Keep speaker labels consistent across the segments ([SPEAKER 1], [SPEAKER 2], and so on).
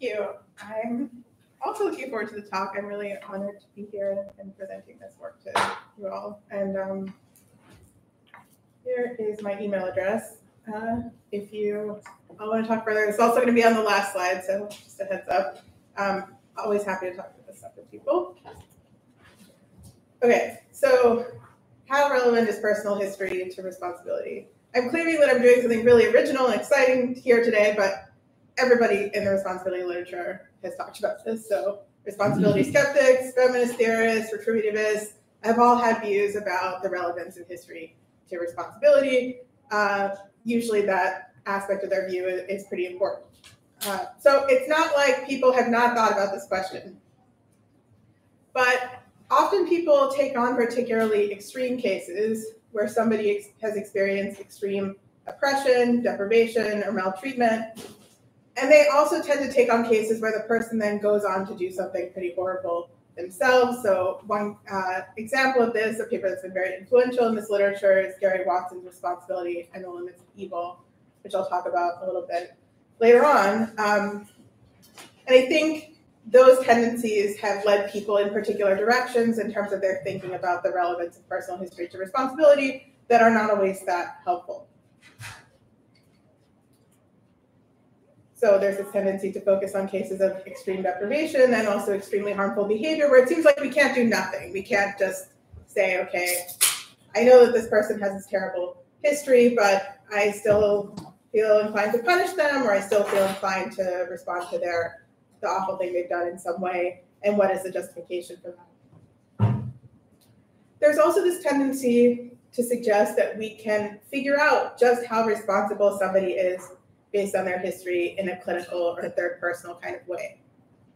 [SPEAKER 1] you. I'm also looking forward to the talk. I'm really honored to be here and presenting this work to you all. And um, here is my email address. Uh, if you all want to talk further, it's also going to be on the last slide, so just a heads up. Um, always happy to talk to this stuff with people. Okay, so how relevant is personal history to responsibility? I'm claiming that I'm doing something really original and exciting here today, but everybody in the responsibility literature has talked about this. So responsibility skeptics, feminist theorists, retributivists have all had views about the relevance of history to responsibility. Uh, usually that aspect of their view is, is pretty important. Uh, so it's not like people have not thought about this question. But often people take on particularly extreme cases where somebody ex- has experienced extreme oppression, deprivation, or maltreatment, and they also tend to take on cases where the person then goes on to do something pretty horrible themselves. So one uh, example of this, a paper that's been very influential in this literature, is Gary Watson's Responsibility and the Limits of Evil, which I'll talk about a little bit later on. Um, and I think those tendencies have led people in particular directions in terms of their thinking about the relevance of personal history to responsibility that are not always that helpful. So there's this tendency to focus on cases of extreme deprivation and also extremely harmful behavior where it seems like we can't do nothing. We can't just say, okay, I know that this person has this terrible history, but I still feel inclined to punish them or I still feel inclined to respond to their the awful thing they've done in some way and what is the justification for that. There's also this tendency to suggest that we can figure out just how responsible somebody is based on their history in a clinical or third personal kind of way.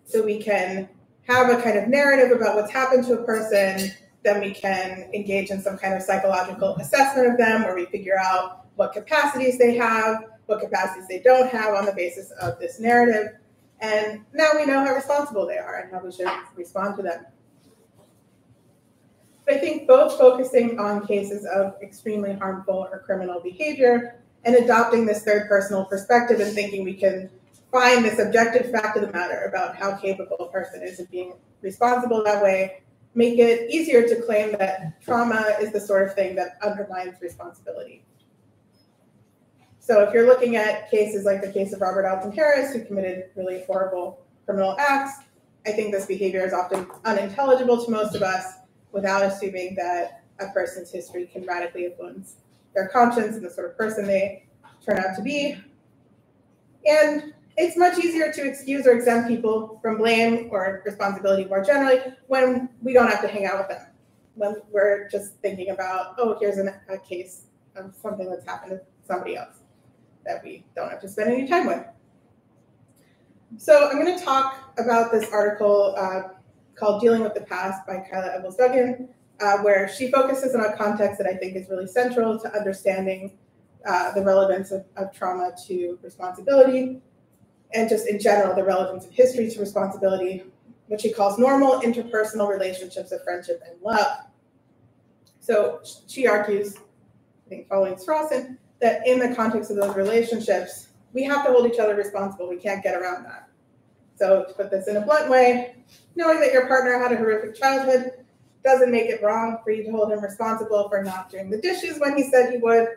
[SPEAKER 1] So we can have a kind of narrative about what's happened to a person, then we can engage in some kind of psychological assessment of them where we figure out what capacities they have, what capacities they don't have on the basis of this narrative. And now we know how responsible they are and how we should respond to them. But I think both focusing on cases of extremely harmful or criminal behavior and adopting this third personal perspective and thinking we can find this objective fact of the matter about how capable a person is of being responsible that way make it easier to claim that trauma is the sort of thing that undermines responsibility. So if you're looking at cases like the case of Robert Alton Harris, who committed really horrible criminal acts, I think this behavior is often unintelligible to most of us without assuming that a person's history can radically influence their conscience and the sort of person they turn out to be. And it's much easier to excuse or exempt people from blame or responsibility more generally when we don't have to hang out with them. When we're just thinking about, oh, here's an, a case of something that's happened to somebody else that we don't have to spend any time with. So I'm going to talk about this article uh, called Dealing with the Past by Kyla Ebels Duggan uh, where she focuses on a context that I think is really central to understanding uh, the relevance of, of, trauma to responsibility, and just in general, the relevance of history to responsibility, which she calls normal interpersonal relationships of friendship and love. So she argues, I think following Strawson, that in the context of those relationships, we have to hold each other responsible. We can't get around that. So, to put this in a blunt way, knowing that your partner had a horrific childhood doesn't make it wrong for you to hold him responsible for not doing the dishes when he said he would.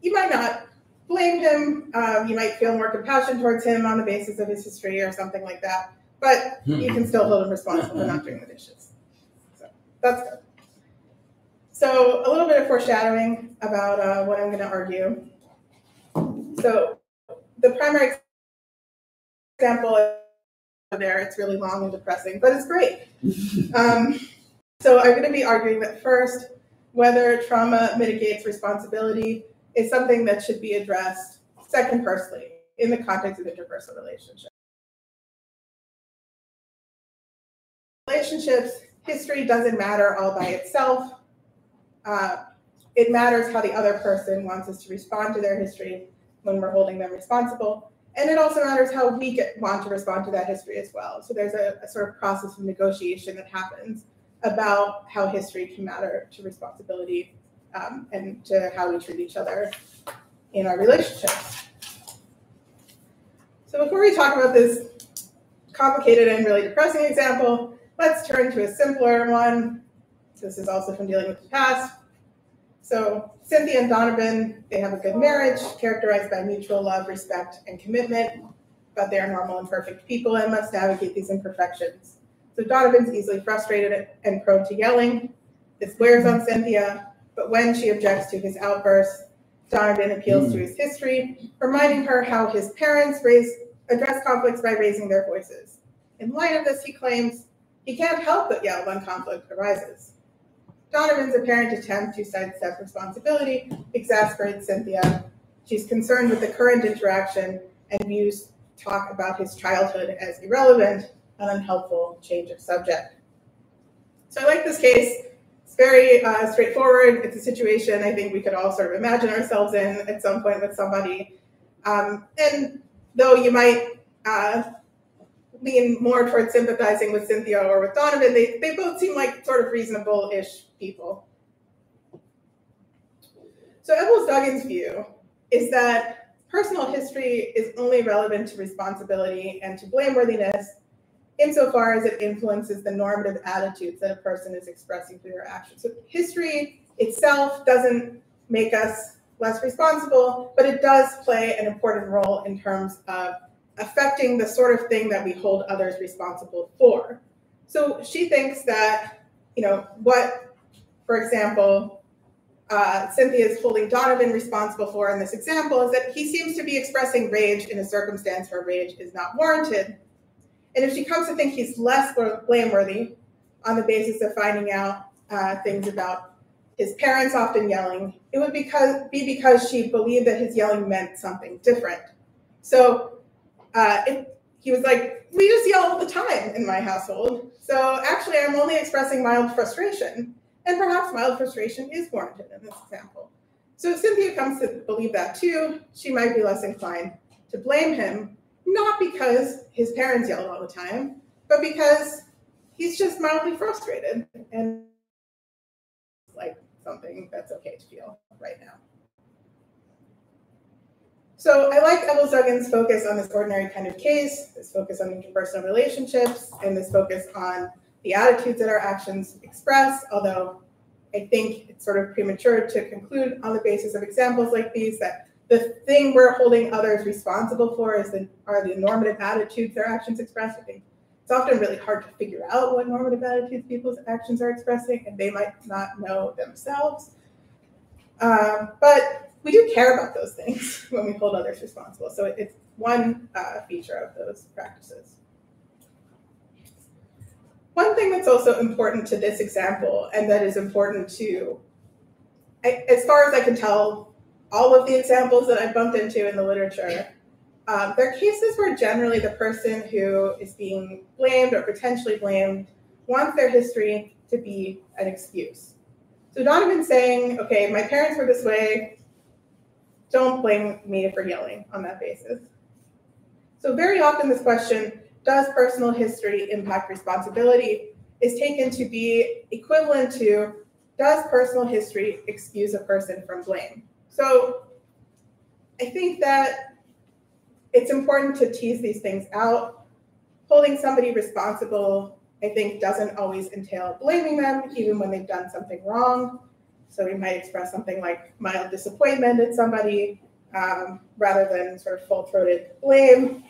[SPEAKER 1] You might not blame him. Um, you might feel more compassion towards him on the basis of his history or something like that. But you can still hold him responsible for not doing the dishes. So that's good. So a little bit of foreshadowing about uh, what I'm going to argue. So the primary example there, it's really long and depressing, but it's great. Um, so I'm going to be arguing that first, whether trauma mitigates responsibility is something that should be addressed second personally in the context of interpersonal relationships. Relationships, history doesn't matter all by itself. Uh, it matters how the other person wants us to respond to their history when we're holding them responsible. And it also matters how we get, want to respond to that history as well. So there's a, a sort of process of negotiation that happens about how history can matter to responsibility um, and to how we treat each other in our relationships. So before we talk about this complicated and really depressing example, let's turn to a simpler one. This is also from dealing with the past. So Cynthia and Donovan, they have a good marriage characterized by mutual love, respect, and commitment, but they are normal and perfect people and must navigate these imperfections. So Donovan's easily frustrated and prone to yelling. This wears on Cynthia, but when she objects to his outbursts, Donovan appeals to hmm. his history, reminding her how his parents raised, address conflicts by raising their voices. In light of this, he claims he can't help but yell when conflict arises. Donovan's apparent attempt to sidestep responsibility exasperates Cynthia. She's concerned with the current interaction and views talk about his childhood as irrelevant, an unhelpful change of subject. So I like this case. It's very uh, straightforward. It's a situation I think we could all sort of imagine ourselves in at some point with somebody. Um, and though you might uh, lean more towards sympathizing with Cynthia or with Donovan, they, they both seem like sort of reasonable-ish people. So Ebels-Duggan's view is that personal history is only relevant to responsibility and to blameworthiness insofar as it influences the normative attitudes that a person is expressing through their actions. So history itself doesn't make us less responsible, but it does play an important role in terms of affecting the sort of thing that we hold others responsible for. So she thinks that, you know, what, for example, uh, Cynthia is holding Donovan responsible for in this example is that he seems to be expressing rage in a circumstance where rage is not warranted. And if she comes to think he's less blameworthy on the basis of finding out uh, things about his parents often yelling, it would because, be because she believed that his yelling meant something different. So uh, it, he was like, we just yell all the time in my household. So actually, I'm only expressing mild frustration. And perhaps mild frustration is warranted in this example. So if Cynthia comes to believe that too, she might be less inclined to blame him, not because his parents yelled all the time, but because he's just mildly frustrated and like something that's okay to feel right now. So I like Ebels-Duggan's focus on this ordinary kind of case, this focus on interpersonal relationships, and this focus on the attitudes that our actions express, although I think it's sort of premature to conclude on the basis of examples like these that the thing we're holding others responsible for is the, are the normative attitudes their actions express. I think it's often really hard to figure out what normative attitudes people's actions are expressing, and they might not know themselves. Um, but we do care about those things when we hold others responsible. So it's one uh, feature of those practices. One thing that's also important to this example, and that is important to, I, as far as I can tell, all of the examples that I've bumped into in the literature, um, they're cases where generally the person who is being blamed or potentially blamed wants their history to be an excuse. So Donovan's saying, okay, my parents were this way, don't blame me for yelling on that basis. So very often this question, does personal history impact responsibility, is taken to be equivalent to, does personal history excuse a person from blame? So I think that it's important to tease these things out. Holding somebody responsible, I think, doesn't always entail blaming them, even when they've done something wrong. So we might express something like mild disappointment at somebody um, rather than sort of full throated blame.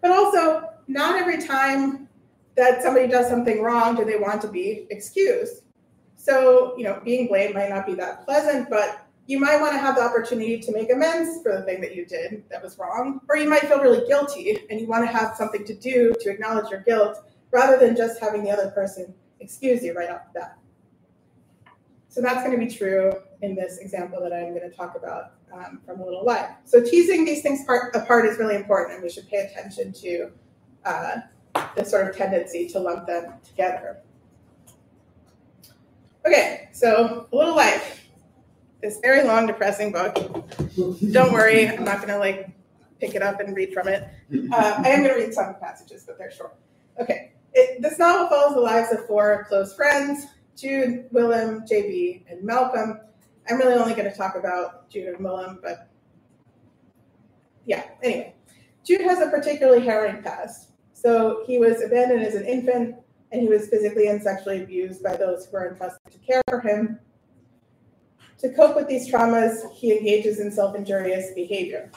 [SPEAKER 1] But also, not every time that somebody does something wrong do they want to be excused. So, you know, being blamed might not be that pleasant, but you might want to have the opportunity to make amends for the thing that you did that was wrong. Or you might feel really guilty and you want to have something to do to acknowledge your guilt rather than just having the other person excuse you right off the bat. So that's going to be true in this example that I'm going to talk about um, from a little life. So teasing these things part, apart is really important, and we should pay attention to uh, the sort of tendency to lump them together. Okay, so a little life. This very long, depressing book. Don't worry, I'm not going to like pick it up and read from it. Uh, I am going to read some passages, but they're short. Okay, it, this novel follows the lives of four close friends Jude, Willem, JB, and Malcolm. I'm really only going to talk about Jude and Willem, but yeah, anyway. Jude has a particularly harrowing past. So he was abandoned as an infant, and he was physically and sexually abused by those who were entrusted to care for him. To cope with these traumas, he engages in self injurious behavior.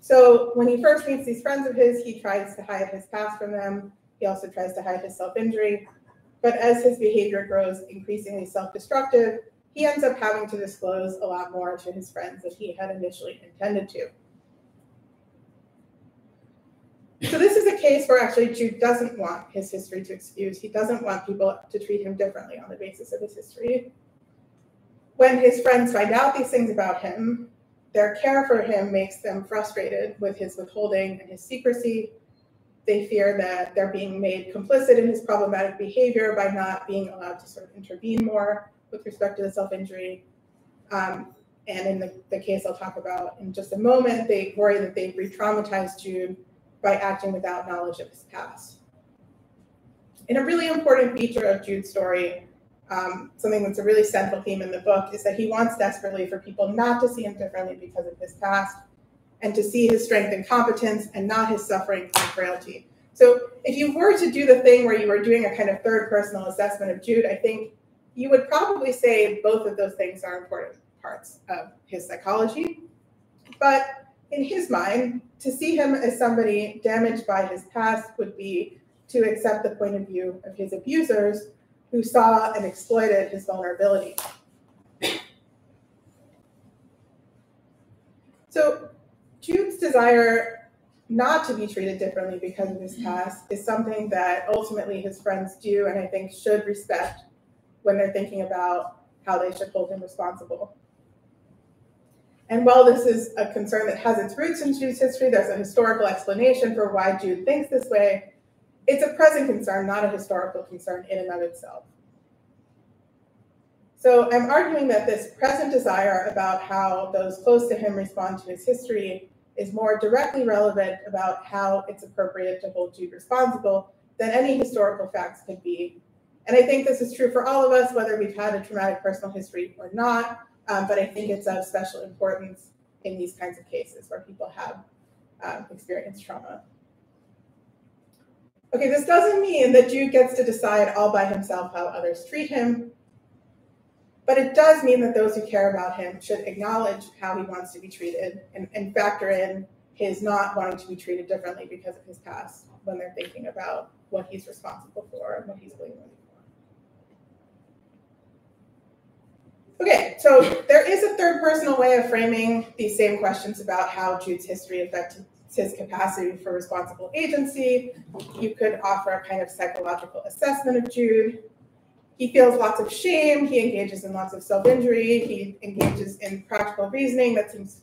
[SPEAKER 1] So when he first meets these friends of his, he tries to hide his past from them. He also tries to hide his self injury. But as his behavior grows increasingly self destructive, he ends up having to disclose a lot more to his friends than he had initially intended to. So this is a case where actually Jude doesn't want his history to excuse. He doesn't want people to treat him differently on the basis of his history when his friends find out these things about him, their care for him makes them frustrated with his withholding and his secrecy. They fear that they're being made complicit in his problematic behavior by not being allowed to sort of intervene more with respect to the self injury. Um, and in the, the case I'll talk about in just a moment, they worry that they've re traumatized Jude by acting without knowledge of his past. And a really important feature of Jude's story um, something that's a really central theme in the book is that he wants desperately for people not to see him differently because of his past and to see his strength and competence and not his suffering and frailty. So if you were to do the thing where you were doing a kind of third personal assessment of Jude, I think you would probably say both of those things are important parts of his psychology. But in his mind, to see him as somebody damaged by his past would be to accept the point of view of his abusers who saw and exploited his vulnerability. So Jude's desire not to be treated differently because of his past is something that ultimately his friends do and I think should respect when they're thinking about how they should hold him responsible. And while this is a concern that has its roots in Jude's history, there's a historical explanation for why Jude thinks this way, it's a present concern, not a historical concern in and of itself. So I'm arguing that this present desire about how those close to him respond to his history is more directly relevant about how it's appropriate to hold Jude responsible than any historical facts could be. And I think this is true for all of us, whether we've had a traumatic personal history or not. Um, but I think it's of special importance in these kinds of cases where people have um, experienced trauma. Okay, this doesn't mean that Jude gets to decide all by himself how others treat him, but it does mean that those who care about him should acknowledge how he wants to be treated and, and factor in his not wanting to be treated differently because of his past when they're thinking about what he's responsible for and what he's blameworthy for. Okay, so there is a third personal way of framing these same questions about how Jude's history affected his capacity for responsible agency. You could offer a kind of psychological assessment of Jude. He feels lots of shame. He engages in lots of self injury. He engages in practical reasoning that seems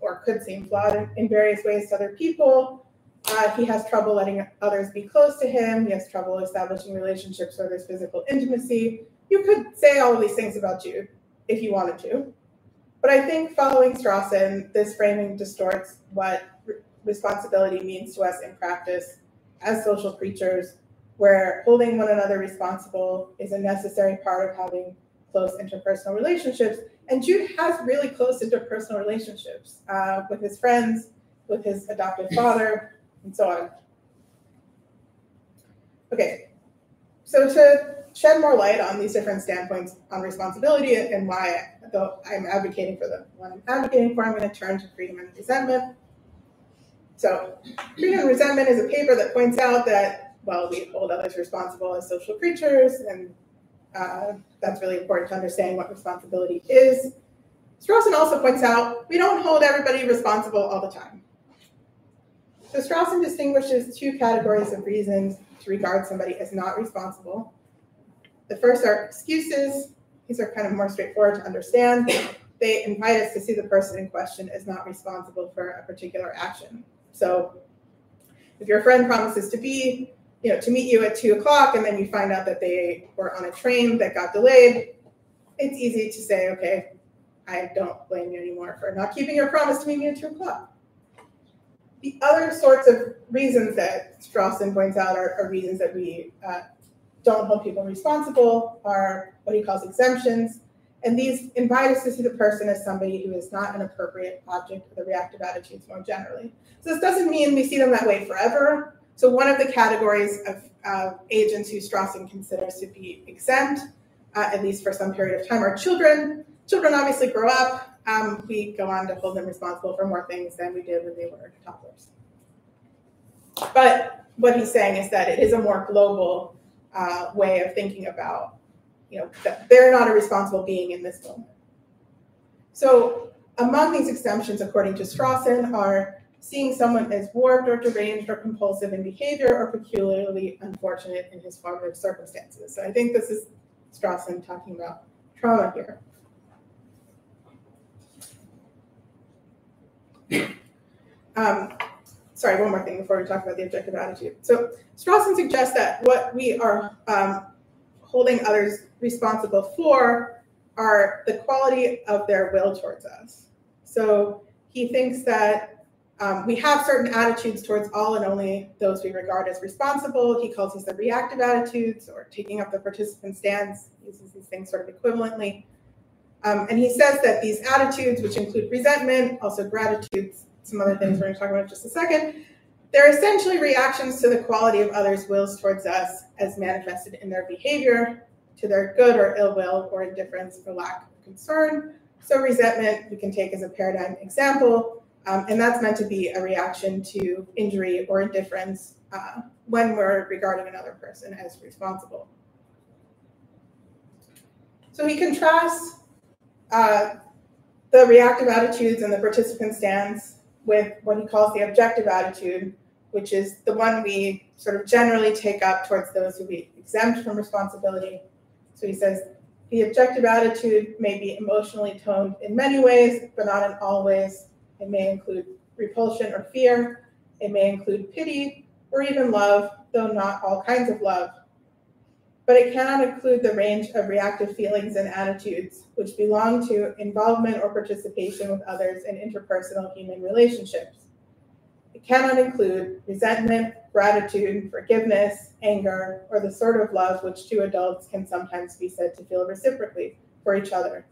[SPEAKER 1] or could seem flawed in, various ways to other people. Uh, he has trouble letting others be close to him. He has trouble establishing relationships where there's physical intimacy. You could say all of these things about Jude if you wanted to. But I think following Strawson, this framing distorts what responsibility means to us in practice as social creatures, where holding one another responsible is a necessary part of having close interpersonal relationships. And Jude has really close interpersonal relationships uh, with his friends, with his adoptive father, and so on. Okay, so to shed more light on these different standpoints on responsibility and why I'm advocating for them, what I'm advocating for, I'm going to turn to freedom and resentment. So, Freedom and Resentment is a paper that points out that, well, we hold others responsible as social creatures, and uh, that's really important to understand what responsibility is. Strawson also points out we don't hold everybody responsible all the time. So Strawson distinguishes two categories of reasons to regard somebody as not responsible. The first are excuses. These are kind of more straightforward to understand. They invite us to see the person in question as not responsible for a particular action. So if your friend promises to be, you know, to meet you at two o'clock and then you find out that they were on a train that got delayed, it's easy to say, okay, I don't blame you anymore for not keeping your promise to meet me at two o'clock. The other sorts of reasons that Strawson points out are, are reasons that we uh, don't hold people responsible are what he calls exemptions. And these invite us to see the person as somebody who is not an appropriate object of the reactive attitudes more generally. So this doesn't mean we see them that way forever. So one of the categories of uh, agents who Strawson considers to be exempt, uh, at least for some period of time, are children. Children obviously grow up. Um, we go on to hold them responsible for more things than we did when they were toddlers. But what he's saying is that it is a more global uh, way of thinking about, you know, they're not a responsible being in this moment. So among these exemptions, according to Strawson, are seeing someone as warped or deranged or compulsive in behavior or peculiarly unfortunate in his formative circumstances. So I think this is Strawson talking about trauma here. Um, sorry, one more thing before we talk about the objective attitude. So Strawson suggests that what we are um, holding others responsible for are the quality of their will towards us. So he thinks that um, we have certain attitudes towards all and only those we regard as responsible. He calls these the reactive attitudes or taking up the participant stance, uses these things sort of equivalently. Um, and he says that these attitudes, which include resentment, also gratitude, some other things we're going to talk about in just a second. They're essentially reactions to the quality of others' wills towards us as manifested in their behavior, to their good or ill will or indifference or lack of concern. So, resentment we can take as a paradigm example, um, and that's meant to be a reaction to injury or indifference uh, when we're regarding another person as responsible. So, he contrasts uh, the reactive attitudes and the participant stance with what he calls the objective attitude, which is the one we sort of generally take up towards those who we exempt from responsibility. So he says the objective attitude may be emotionally toned in many ways, but not in all ways. It may include repulsion or fear. It may include pity or even love, though not all kinds of love but it cannot include the range of reactive feelings and attitudes which belong to involvement or participation with others in interpersonal human relationships. Cannot include resentment, gratitude, forgiveness, anger, or the sort of love which two adults can sometimes be said to feel reciprocally for each other.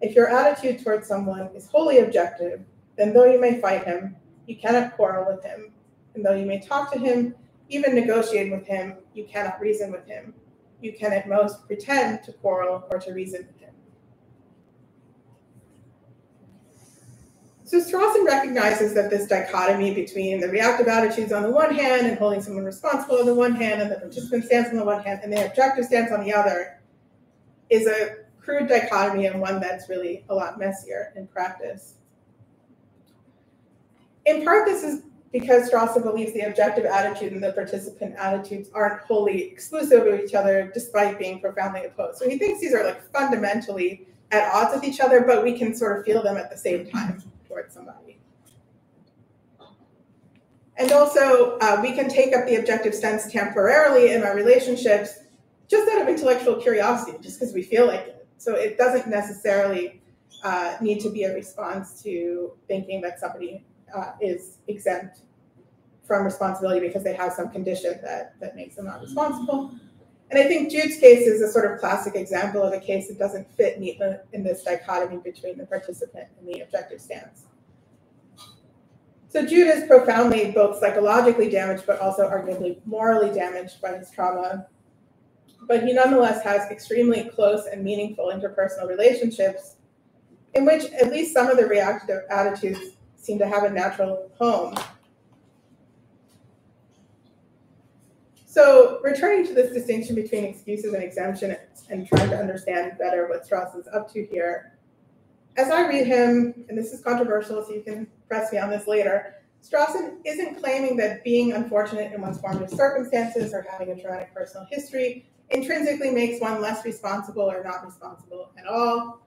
[SPEAKER 1] If your attitude towards someone is wholly objective, then though you may fight him, you cannot quarrel with him. And though you may talk to him, even negotiate with him, you cannot reason with him you can at most pretend to quarrel or to reason with him. So Strawson recognizes that this dichotomy between the reactive attitudes on the one hand and holding someone responsible on the one hand and the participant stance on the one hand and the objective stance on the other is a crude dichotomy and one that's really a lot messier in practice. In part, this is because Strawson believes the objective attitude and the participant attitudes aren't wholly exclusive of each other despite being profoundly opposed. So he thinks these are like fundamentally at odds with each other, but we can sort of feel them at the same time towards somebody. And also, uh, we can take up the objective stance temporarily in our relationships just out of intellectual curiosity, just because we feel like it. So it doesn't necessarily uh, need to be a response to thinking that somebody uh, is exempt from responsibility because they have some condition that, that makes them not responsible. And I think Jude's case is a sort of classic example of a case that doesn't fit neatly in this dichotomy between the participant and the objective stance. So Jude is profoundly both psychologically damaged, but also arguably morally damaged by his trauma. But he nonetheless has extremely close and meaningful interpersonal relationships in which at least some of the reactive attitudes seem to have a natural home. So returning to this distinction between excuses and exemption and trying to understand better what Strawson is up to here, as I read him, and this is controversial, so you can press me on this later, Strawson isn't claiming that being unfortunate in one's formative circumstances or having a traumatic personal history intrinsically makes one less responsible or not responsible at all.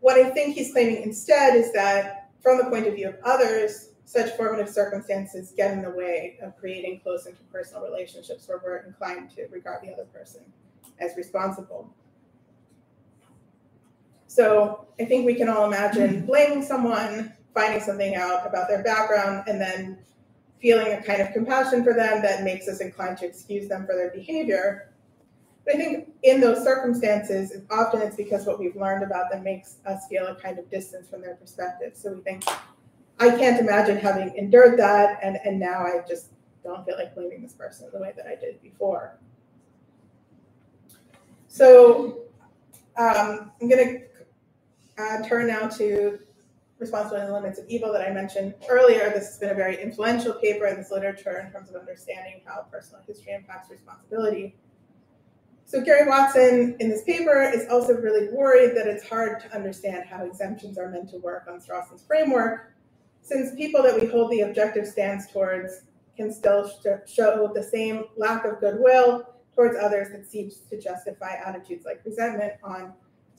[SPEAKER 1] What I think he's claiming instead is that from the point of view of others, such formative circumstances get in the way of creating close interpersonal relationships where we're inclined to regard the other person as responsible. So I think we can all imagine blaming someone, finding something out about their background, and then feeling a kind of compassion for them that makes us inclined to excuse them for their behavior. But I think in those circumstances, often it's because what we've learned about them makes us feel a kind of distance from their perspective. So we think, I can't imagine having endured that, and, and now I just don't feel like blaming this person the way that I did before. So um, I'm going to uh, turn now to Responsibility and the Limits of Evil that I mentioned earlier. This has been a very influential paper in this literature in terms of understanding how personal history impacts responsibility. So Gary Watson in this paper is also really worried that it's hard to understand how exemptions are meant to work on Strawson's framework, since people that we hold the objective stance towards can still show the same lack of goodwill towards others that seems to justify attitudes like resentment on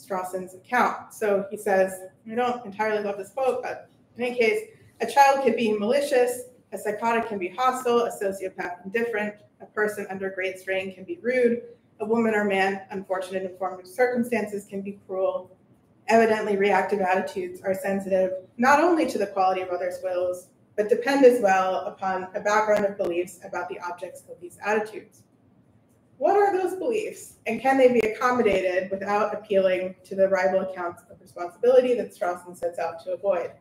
[SPEAKER 1] Strawson's account. So he says, I don't entirely love this quote, but in any case, a child can be malicious, a psychotic can be hostile, a sociopath indifferent, a person under great strain can be rude, a woman or man, unfortunate in formative circumstances, can be cruel. Evidently, reactive attitudes are sensitive not only to the quality of others' wills, but depend as well upon a background of beliefs about the objects of these attitudes. What are those beliefs, and can they be accommodated without appealing to the rival accounts of responsibility that Strawson sets out to avoid?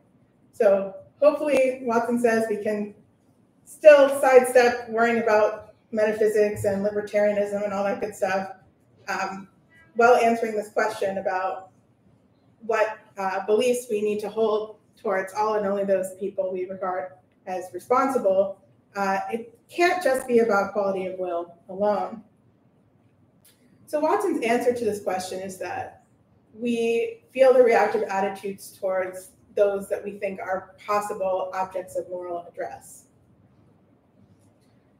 [SPEAKER 1] So, hopefully, Watson says we can still sidestep worrying about metaphysics and libertarianism and all that good stuff um, while answering this question about what uh, beliefs we need to hold towards all and only those people we regard as responsible, uh, it can't just be about quality of will alone. So Watson's answer to this question is that we feel the reactive attitudes towards those that we think are possible objects of moral address.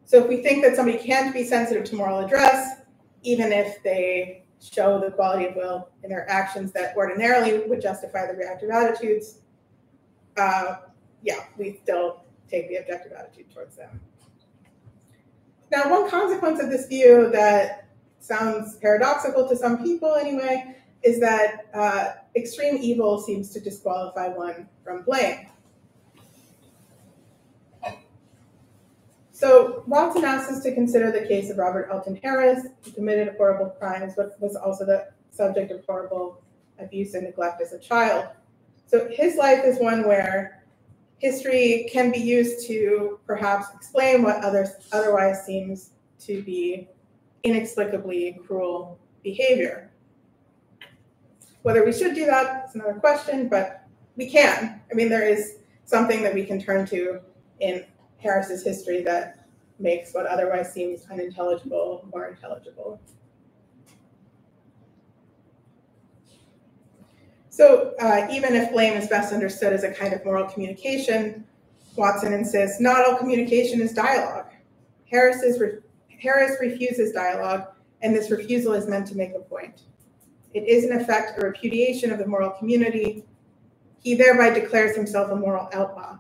[SPEAKER 1] So if we think that somebody can't be sensitive to moral address, even if they show the quality of will in their actions that ordinarily would justify the reactive attitudes, uh, yeah, we still take the objective attitude towards them. Now, one consequence of this view that sounds paradoxical to some people anyway is that uh, extreme evil seems to disqualify one from blame. So Watson asks us to consider the case of Robert Alton Harris, who committed horrible crimes, but was also the subject of horrible abuse and neglect as a child. So his life is one where history can be used to perhaps explain what others otherwise seems to be inexplicably cruel behavior. Whether we should do that is another question, but we can. I mean, there is something that we can turn to in Harris's history that makes what otherwise seems unintelligible more intelligible. So uh, even if blame is best understood as a kind of moral communication, Watson insists not all communication is dialogue. Harris's re Harris refuses dialogue, and this refusal is meant to make a point. It is in effect a repudiation of the moral community. He thereby declares himself a moral outlaw.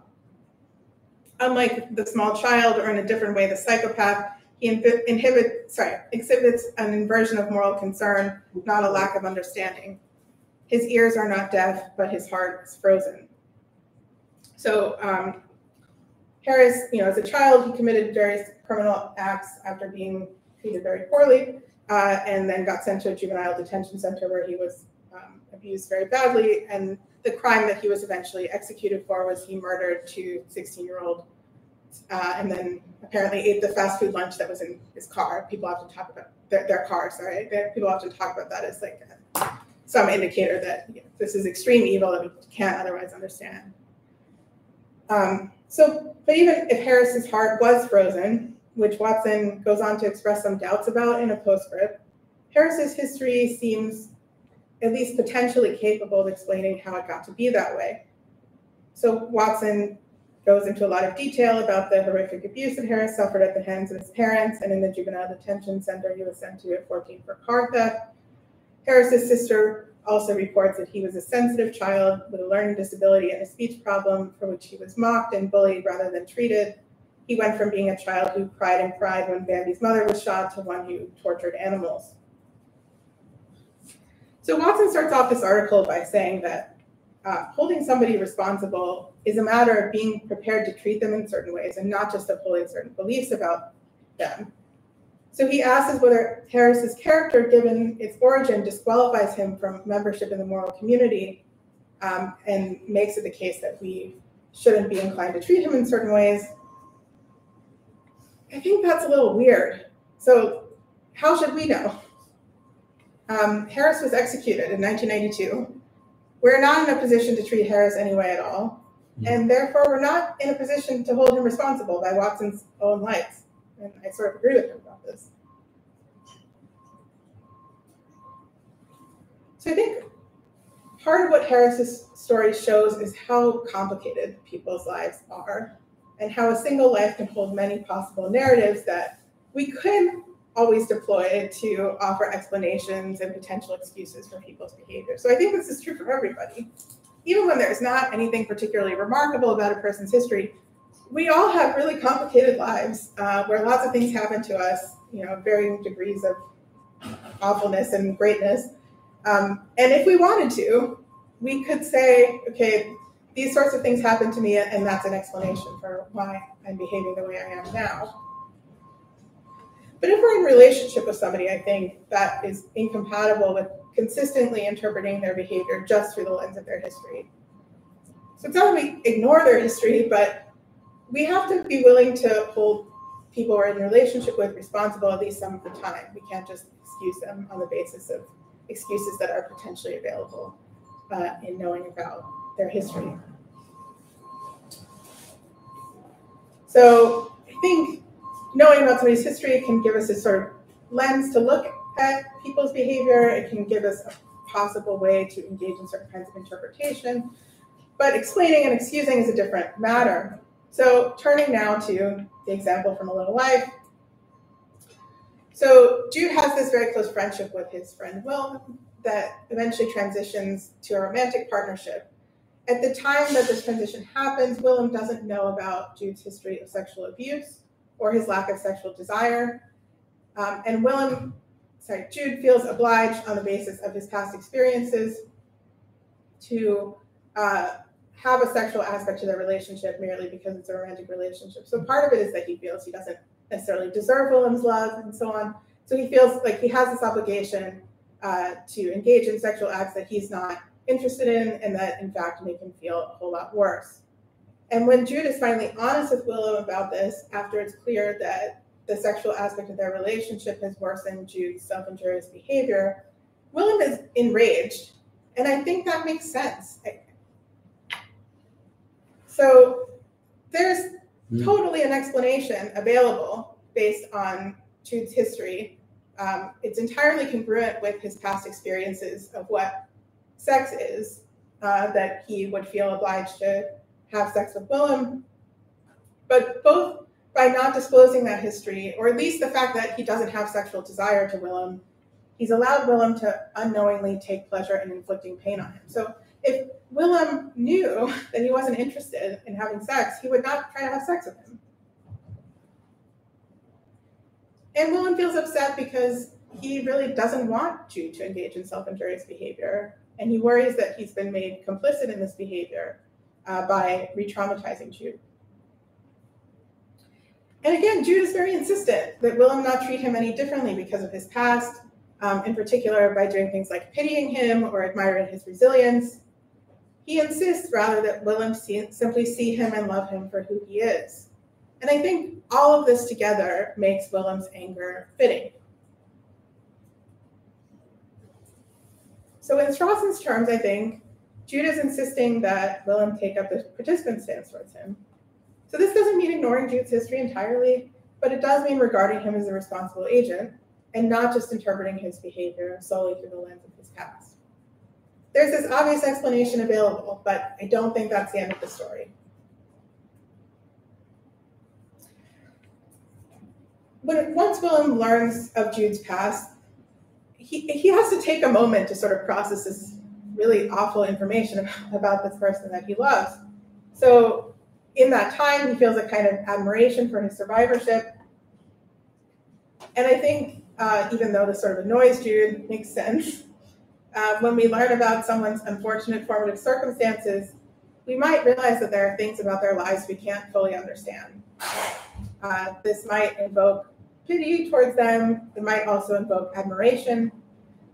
[SPEAKER 1] Unlike the small child, or in a different way, the psychopath, he inhibits, sorry, exhibits an inversion of moral concern, not a lack of understanding. His ears are not deaf, but his heart is frozen. So um, Harris, you know, as a child, he committed various criminal acts after being treated very poorly, uh, and then got sent to a juvenile detention center where he was um, abused very badly. And the crime that he was eventually executed for was he murdered two 16 year old uh, and then apparently ate the fast food lunch that was in his car. People often talk about their, their car, sorry. People often talk about that as like some indicator that you know, this is extreme evil that we can't otherwise understand. Um, so, but even if Harris's heart was frozen, which Watson goes on to express some doubts about in a postscript, Harris's history seems at least potentially capable of explaining how it got to be that way. So Watson goes into a lot of detail about the horrific abuse that Harris suffered at the hands of his parents and in the juvenile detention center he was sent to at 14 for car theft. Harris's sister also reports that he was a sensitive child with a learning disability and a speech problem for which he was mocked and bullied rather than treated. He went from being a child who cried and cried when Bambi's mother was shot to one who tortured animals. So Watson starts off this article by saying that uh, holding somebody responsible is a matter of being prepared to treat them in certain ways and not just of holding certain beliefs about them. So he asks whether Harris's character, given its origin, disqualifies him from membership in the moral community um, and makes it the case that we shouldn't be inclined to treat him in certain ways. I think that's a little weird. So, how should we know? Um, Harris was executed in 1992. We're not in a position to treat Harris anyway at all. Hmm. And therefore, we're not in a position to hold him responsible by Watson's own lights. And I sort of agree with him this. So I think part of what Harris's story shows is how complicated people's lives are and how a single life can hold many possible narratives that we could always deploy to offer explanations and potential excuses for people's behavior. So I think this is true for everybody. Even when there's not anything particularly remarkable about a person's history, we all have really complicated lives uh, where lots of things happen to us, you know, varying degrees of awfulness and greatness. Um, and if we wanted to, we could say, okay, these sorts of things happen to me, and that's an explanation for why I'm behaving the way I am now. But if we're in relationship with somebody, I think that is incompatible with consistently interpreting their behavior just through the lens of their history. So it's not that we ignore their history, but we have to be willing to hold people we're in relationship with responsible at least some of the time. We can't just excuse them on the basis of excuses that are potentially available uh, in knowing about their history. So I think knowing about somebody's history can give us a sort of lens to look at people's behavior. It can give us a possible way to engage in certain kinds of interpretation. But explaining and excusing is a different matter. So turning now to the example from A Little Life. So Jude has this very close friendship with his friend Will that eventually transitions to a romantic partnership. At the time that this transition happens, Willem doesn't know about Jude's history of sexual abuse or his lack of sexual desire. Um, and Willem, sorry, Jude feels obliged on the basis of his past experiences to uh, have a sexual aspect to their relationship merely because it's a romantic relationship. So part of it is that he feels he doesn't necessarily deserve Willem's love and so on. So he feels like he has this obligation uh, to engage in sexual acts that he's not interested in and that in fact make him feel a whole lot worse. And when Jude is finally honest with Willem about this, after it's clear that the sexual aspect of their relationship has worsened Jude's self injurious behavior, Willem is enraged. And I think that makes sense. So there's mm. totally an explanation available based on Jude's history. Um, it's entirely congruent with his past experiences of what sex is, uh, that he would feel obliged to have sex with Willem. But both by not disclosing that history, or at least the fact that he doesn't have sexual desire to Willem, he's allowed Willem to unknowingly take pleasure in inflicting pain on him. So if Willem knew that he wasn't interested in having sex, he would not try to have sex with him. And Willem feels upset because he really doesn't want Jude to engage in self injurious behavior. And he worries that he's been made complicit in this behavior uh, by re traumatizing Jude. And again, Jude is very insistent that Willem not treat him any differently because of his past, um, in particular by doing things like pitying him or admiring his resilience. He insists rather that Willem see, simply see him and love him for who he is. And I think all of this together makes Willem's anger fitting. So in Strawson's terms, I think Jude is insisting that Willem take up the participant stance towards him. So this doesn't mean ignoring Jude's history entirely, but it does mean regarding him as a responsible agent and not just interpreting his behavior solely through the lens of his past. There's this obvious explanation available, but I don't think that's the end of the story. When, once Willem learns of Jude's past, he, he has to take a moment to sort of process this really awful information about this person that he loves. So in that time, he feels a kind of admiration for his survivorship. And I think, uh, even though this sort of annoys Jude, makes sense. Uh, when we learn about someone's unfortunate formative circumstances, we might realize that there are things about their lives we can't fully understand. Uh, this might invoke pity towards them. It might also invoke admiration.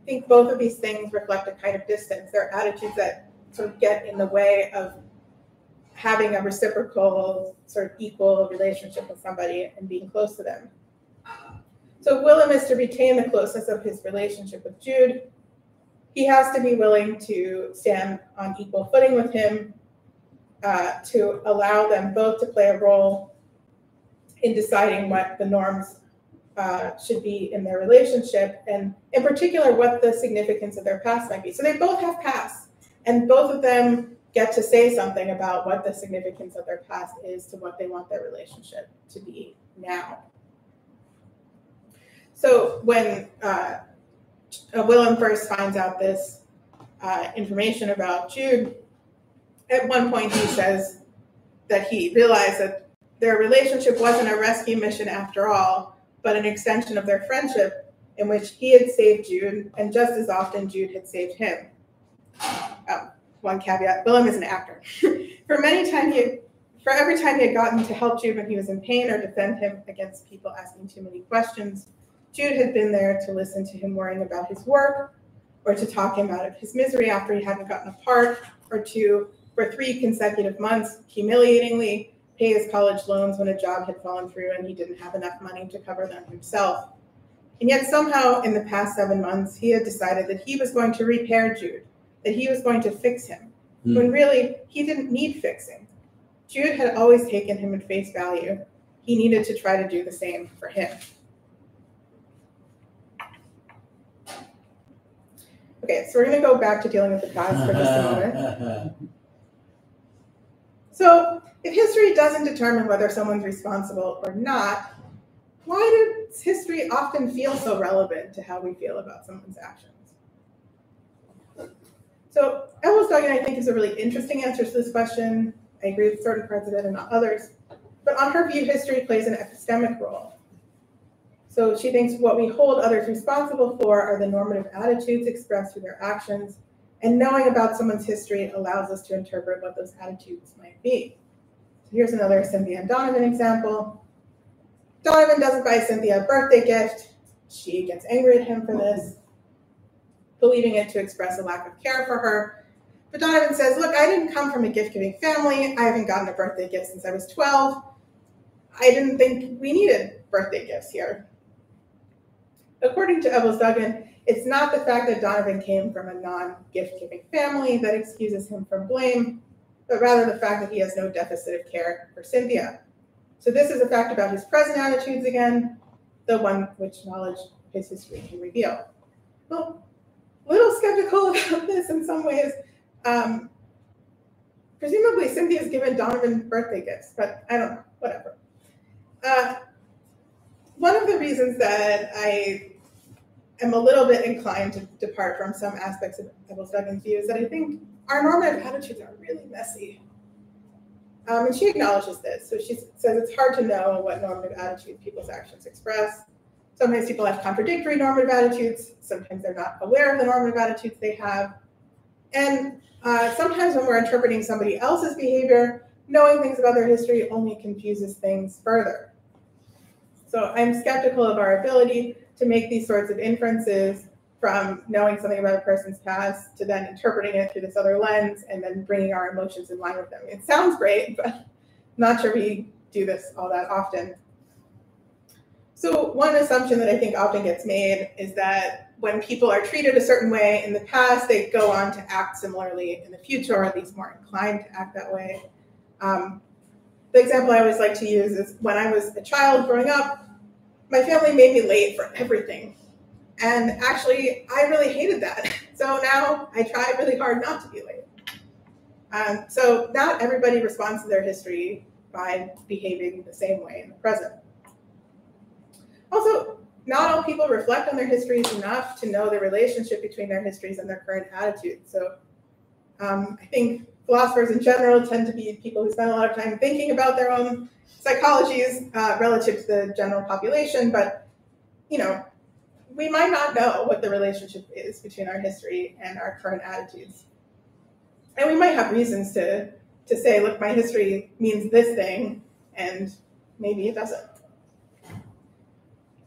[SPEAKER 1] I think both of these things reflect a kind of distance. They're attitudes that sort of get in the way of having a reciprocal, sort of equal relationship with somebody and being close to them. So Willem is to retain the closeness of his relationship with Jude. He has to be willing to stand on equal footing with him, uh, to allow them both to play a role in deciding what the norms uh, should be in their relationship, and in particular, what the significance of their past might be. So they both have past, and both of them get to say something about what the significance of their past is to what they want their relationship to be now. So when uh, Willem first finds out this uh, information about Jude, at one point he says that he realized that their relationship wasn't a rescue mission after all, but an extension of their friendship in which he had saved Jude, and just as often Jude had saved him. Um, one caveat: Willem is an actor. for many had, for every time he had gotten to help Jude when he was in pain or defend him against people asking too many questions, Jude had been there to listen to him worrying about his work, or to talk him out of his misery after he hadn't gotten a part, or to, for three consecutive months, humiliatingly pay his college loans when a job had fallen through and he didn't have enough money to cover them himself. And yet, somehow, in the past seven months, he had decided that he was going to repair Jude, that he was going to fix him, mm. when really he didn't need fixing. Jude had always taken him at face value. He needed to try to do the same for him. Okay, so we're going to go back to dealing with the past for just a moment. So, if history doesn't determine whether someone's responsible or not, why does history often feel so relevant to how we feel about someone's actions? So, Ellis-Duggan, I think, is a really interesting answer to this question. I agree with certain parts of it and not others. But on her view, history plays an epistemic role. So she thinks what we hold others responsible for are the normative attitudes expressed through their actions, and knowing about someone's history allows us to interpret what those attitudes might be. So here's another Cynthia and Donovan example. Donovan doesn't buy Cynthia a birthday gift. She gets angry at him for this, believing it to express a lack of care for her. But Donovan says, Look, I didn't come from a gift giving family. I haven't gotten a birthday gift since I was 12. I didn't think we needed birthday gifts here. According to Ellis-Duggan, it's not the fact that Donovan came from a non gift giving family that excuses him from blame, but rather the fact that he has no deficit of care for Cynthia. So, this is a fact about his present attitudes again, the one which knowledge his history can reveal. Well, a little skeptical about this in some ways. Um, presumably, Cynthia's given Donovan birthday gifts, but I don't know, whatever. Uh, one of the reasons that I am a little bit inclined to depart from some aspects of Ellis-Duggan's view is that I think our normative attitudes are really messy. Um, and she acknowledges this. So she says it's hard to know what normative attitudes people's actions express. Sometimes people have contradictory normative attitudes. Sometimes they're not aware of the normative attitudes they have. And uh, sometimes when we're interpreting somebody else's behavior, knowing things about their history only confuses things further. So I'm skeptical of our ability to make these sorts of inferences from knowing something about a person's past to then interpreting it through this other lens and then bringing our emotions in line with them. It sounds great, but I'm not sure we do this all that often. So, one assumption that I think often gets made is that when people are treated a certain way in the past, they go on to act similarly in the future, or at least more inclined to act that way. Um, the example I always like to use is when I was a child growing up, my family made me late for everything. And actually, I really hated that. So now I try really hard not to be late. Um, so not everybody responds to their history by behaving the same way in the present. Also, not all people reflect on their histories enough to know the relationship between their histories and their current attitudes. So um, I think philosophers in general tend to be people who spend a lot of time thinking about their own psychologies uh, relative to the general population, but you know, we might not know what the relationship is between our history and our current attitudes. And we might have reasons to to say, look, my history means this thing, and maybe it doesn't.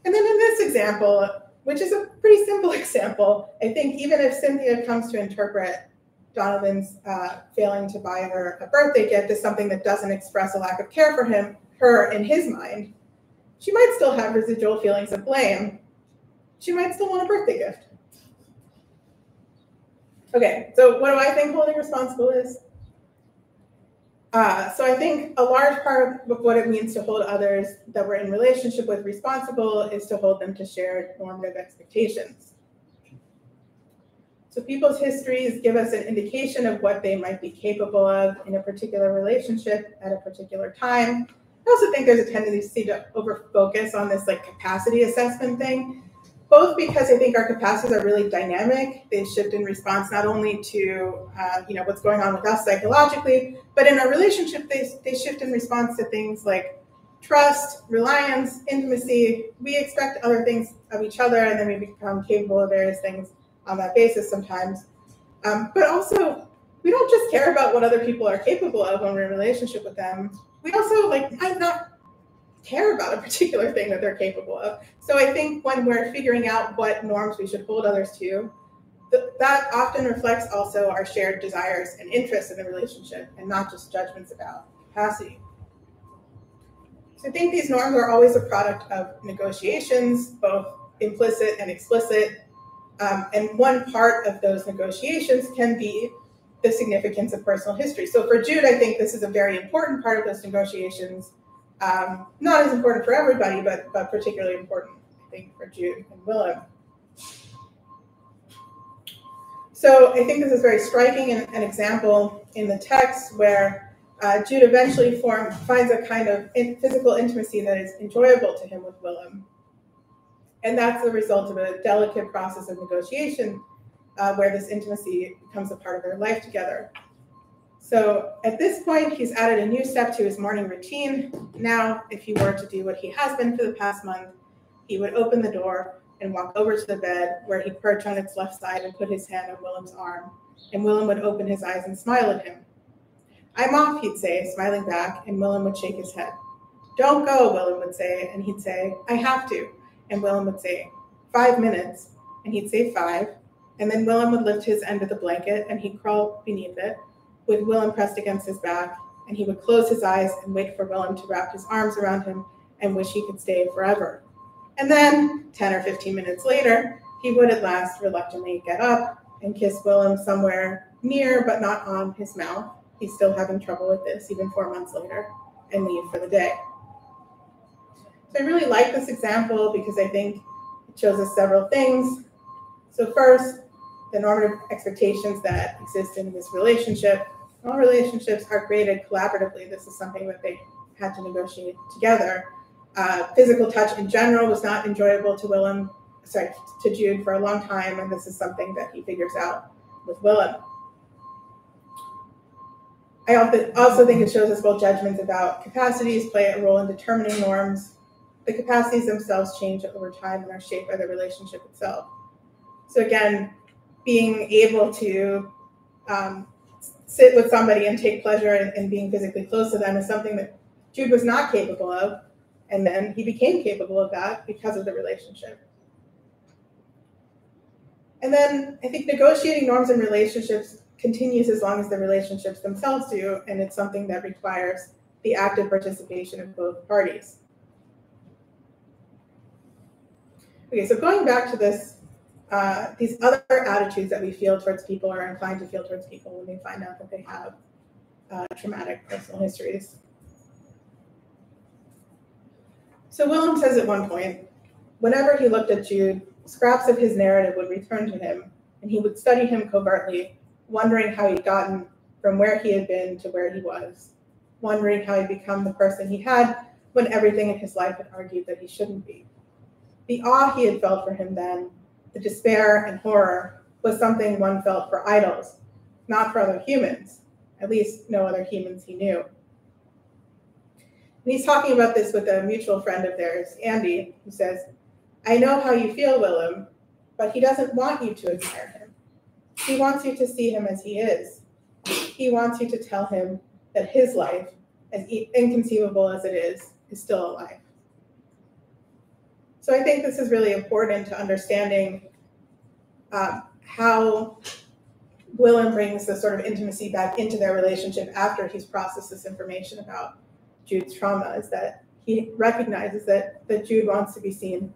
[SPEAKER 1] And then in this example, which is a pretty simple example, I think even if Cynthia comes to interpret Donovan's uh, failing to buy her a birthday gift is something that doesn't express a lack of care for him, her in his mind, she might still have residual feelings of blame. She might still want a birthday gift. Okay, so what do I think holding responsible is? Uh, so I think a large part of what it means to hold others that we're in relationship with responsible is to hold them to shared normative expectations. So people's histories give us an indication of what they might be capable of in a particular relationship at a particular time. I also think there's a tendency to over focus on this like capacity assessment thing both because I think our capacities are really dynamic. They shift in response not only to uh, you know what's going on with us psychologically, but in our relationship, they, they shift in response to things like trust, reliance, intimacy. We expect other things of each other, and then we become capable of various things on that basis sometimes. Um, but also, we don't just care about what other people are capable of when we're in a relationship with them. We also like might not care about a particular thing that they're capable of. So I think when we're figuring out what norms we should hold others to, th- that often reflects also our shared desires and interests in the relationship and not just judgments about capacity. So I think these norms are always a product of negotiations, both implicit and explicit. Um, and one part of those negotiations can be the significance of personal history. So for Jude, I think this is a very important part of those negotiations um, not as important for everybody, but, but particularly important, I think, for Jude and Willem. So I think this is very striking and an example in the text where uh, Jude eventually form, finds a kind of in, physical intimacy that is enjoyable to him with Willem. And that's the result of a delicate process of negotiation uh, where this intimacy becomes a part of their life together. So at this point, he's added a new step to his morning routine. Now, if he were to do what he has been for the past month, he would open the door and walk over to the bed where he'd perch on its left side and put his hand on Willem's arm. And Willem would open his eyes and smile at him. I'm off, he'd say, smiling back, and Willem would shake his head. Don't go, Willem would say, and he'd say, I have to. And Willem would say, Five minutes. And he'd say five. And then Willem would lift his end of the blanket and he'd crawl beneath it with Willem pressed against his back, and he would close his eyes and wait for Willem to wrap his arms around him and wish he could stay forever. And then, 10 or 15 minutes later, he would at last reluctantly get up and kiss Willem somewhere near but not on his mouth. He's still having trouble with this, even four months later, and leave for the day. So I really like this example because I think it shows us several things. So, first, the normative expectations that exist in this relationship. All relationships are created collaboratively. This is something that they had to negotiate together. Uh, physical touch in general was not enjoyable to Willem, sorry, to Jude for a long time, and this is something that he figures out with Willem. I also think it shows us both judgments about capacities play a role in determining norms. The capacities themselves change over time and are shaped by the relationship itself. So again, being able to um, sit with somebody and take pleasure in, in, being physically close to them is something that Jude was not capable of. And then he became capable of that because of the relationship. And then I think negotiating norms in relationships continues as long as the relationships themselves do, and it's something that requires the active participation of both parties. Okay, so going back to this uh, these other attitudes that we feel towards people are inclined to feel towards people when they find out that they have uh, traumatic personal histories. So Willem says at one point, whenever he looked at Jude, scraps of his narrative would return to him, and he would study him covertly, wondering how he'd gotten from where he had been to where he was, wondering how he'd become the person he had when everything in his life had argued that he shouldn't be. The awe he had felt for him then the despair and horror was something one felt for idols, not for other humans, at least no other humans he knew. And he's talking about this with a mutual friend of theirs, Andy, who says, I know how you feel, Willem, but he doesn't want you to admire him. He wants you to see him as he is. He wants you to tell him that his life, as inconceivable as it is, is still a life. So I think this is really important to understanding um, how Willem brings the sort of intimacy back into their relationship after he's processed this information about Jude's trauma is that he recognizes that, that Jude wants to be seen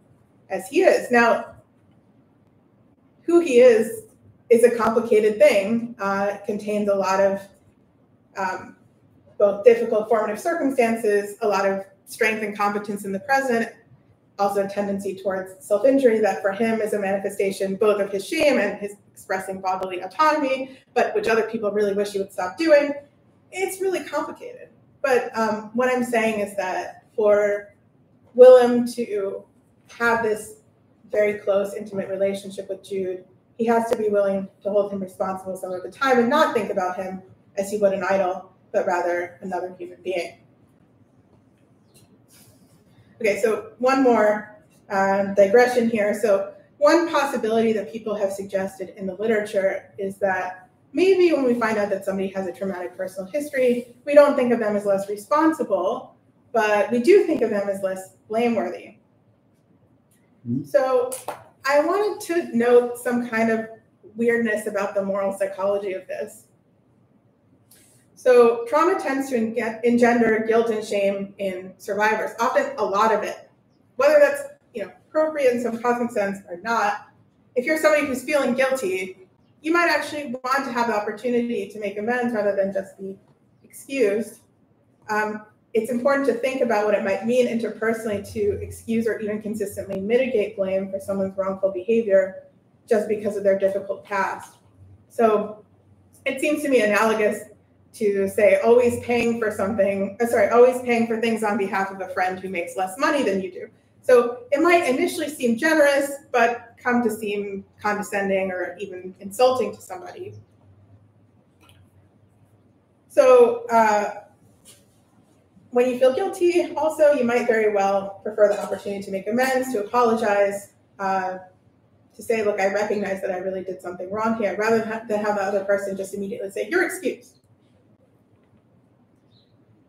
[SPEAKER 1] as he is. Now, who he is is a complicated thing. Uh, it contains a lot of um, both difficult formative circumstances, a lot of strength and competence in the present, also a tendency towards self injury that for him is a manifestation both of his shame and his expressing bodily autonomy, but which other people really wish he would stop doing. It's really complicated. But um, what I'm saying is that for Willem to have this very close, intimate relationship with Jude, he has to be willing to hold him responsible some of the time and not think about him as he would an idol, but rather another human being. Okay, so one more um, digression here. So, one possibility that people have suggested in the literature is that maybe when we find out that somebody has a traumatic personal history, we don't think of them as less responsible, but we do think of them as less blameworthy. Mm-hmm. So, I wanted to note some kind of weirdness about the moral psychology of this. So trauma tends to engender guilt and shame in survivors, often a lot of it. Whether that's you know appropriate in some cosmic sense or not, if you're somebody who's feeling guilty, you might actually want to have the opportunity to make amends rather than just be excused. Um, it's important to think about what it might mean interpersonally to excuse or even consistently mitigate blame for someone's wrongful behavior just because of their difficult past. So it seems to me analogous to say always paying for something, uh, sorry, always paying for things on behalf of a friend who makes less money than you do. So it might initially seem generous, but come to seem condescending or even insulting to somebody. So uh, when you feel guilty, also, you might very well prefer the opportunity to make amends, to apologize, uh, to say, look, I recognize that I really did something wrong here, rather than have the other person just immediately say, you're excused.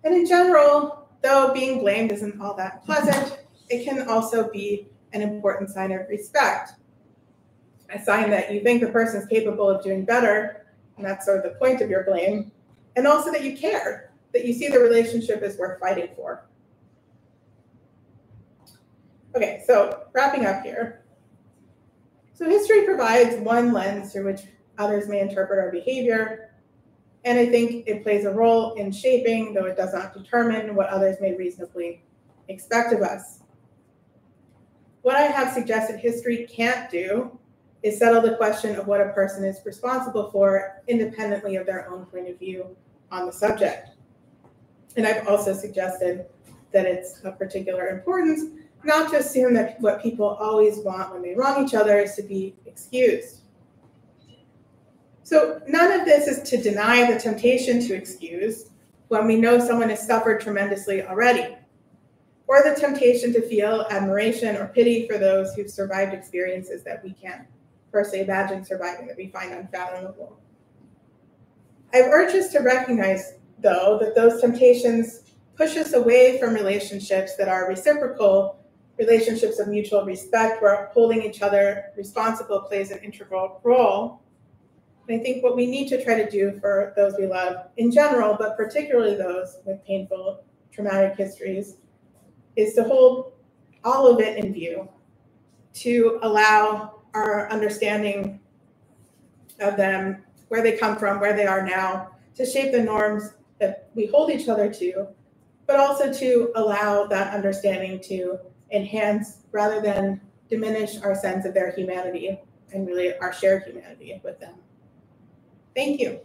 [SPEAKER 1] And in general, though being blamed isn't all that pleasant, it can also be an important sign of respect. A sign that you think the person is capable of doing better, and that's sort of the point of your blame, and also that you care, that you see the relationship is worth fighting for. Okay, so wrapping up here. So history provides one lens through which others may interpret our behavior, and I think it plays a role in shaping, though it does not determine, what others may reasonably expect of us. What I have suggested history can't do is settle the question of what a person is responsible for independently of their own point of view on the subject. And I've also suggested that it's of particular importance not to assume that what people always want when they wrong each other is to be excused. So none of this is to deny the temptation to excuse when we know someone has suffered tremendously already, or the temptation to feel admiration or pity for those who've survived experiences that we can't firstly imagine surviving, that we find unfathomable. I've urged us to recognize, though, that those temptations push us away from relationships that are reciprocal, relationships of mutual respect, where holding each other responsible plays an integral role I think what we need to try to do for those we love in general, but particularly those with painful, traumatic histories, is to hold all of it in view, to allow our understanding of them, where they come from, where they are now, to shape the norms that we hold each other to, but also to allow that understanding to enhance rather than diminish our sense of their humanity and really our shared humanity with them. Thank you.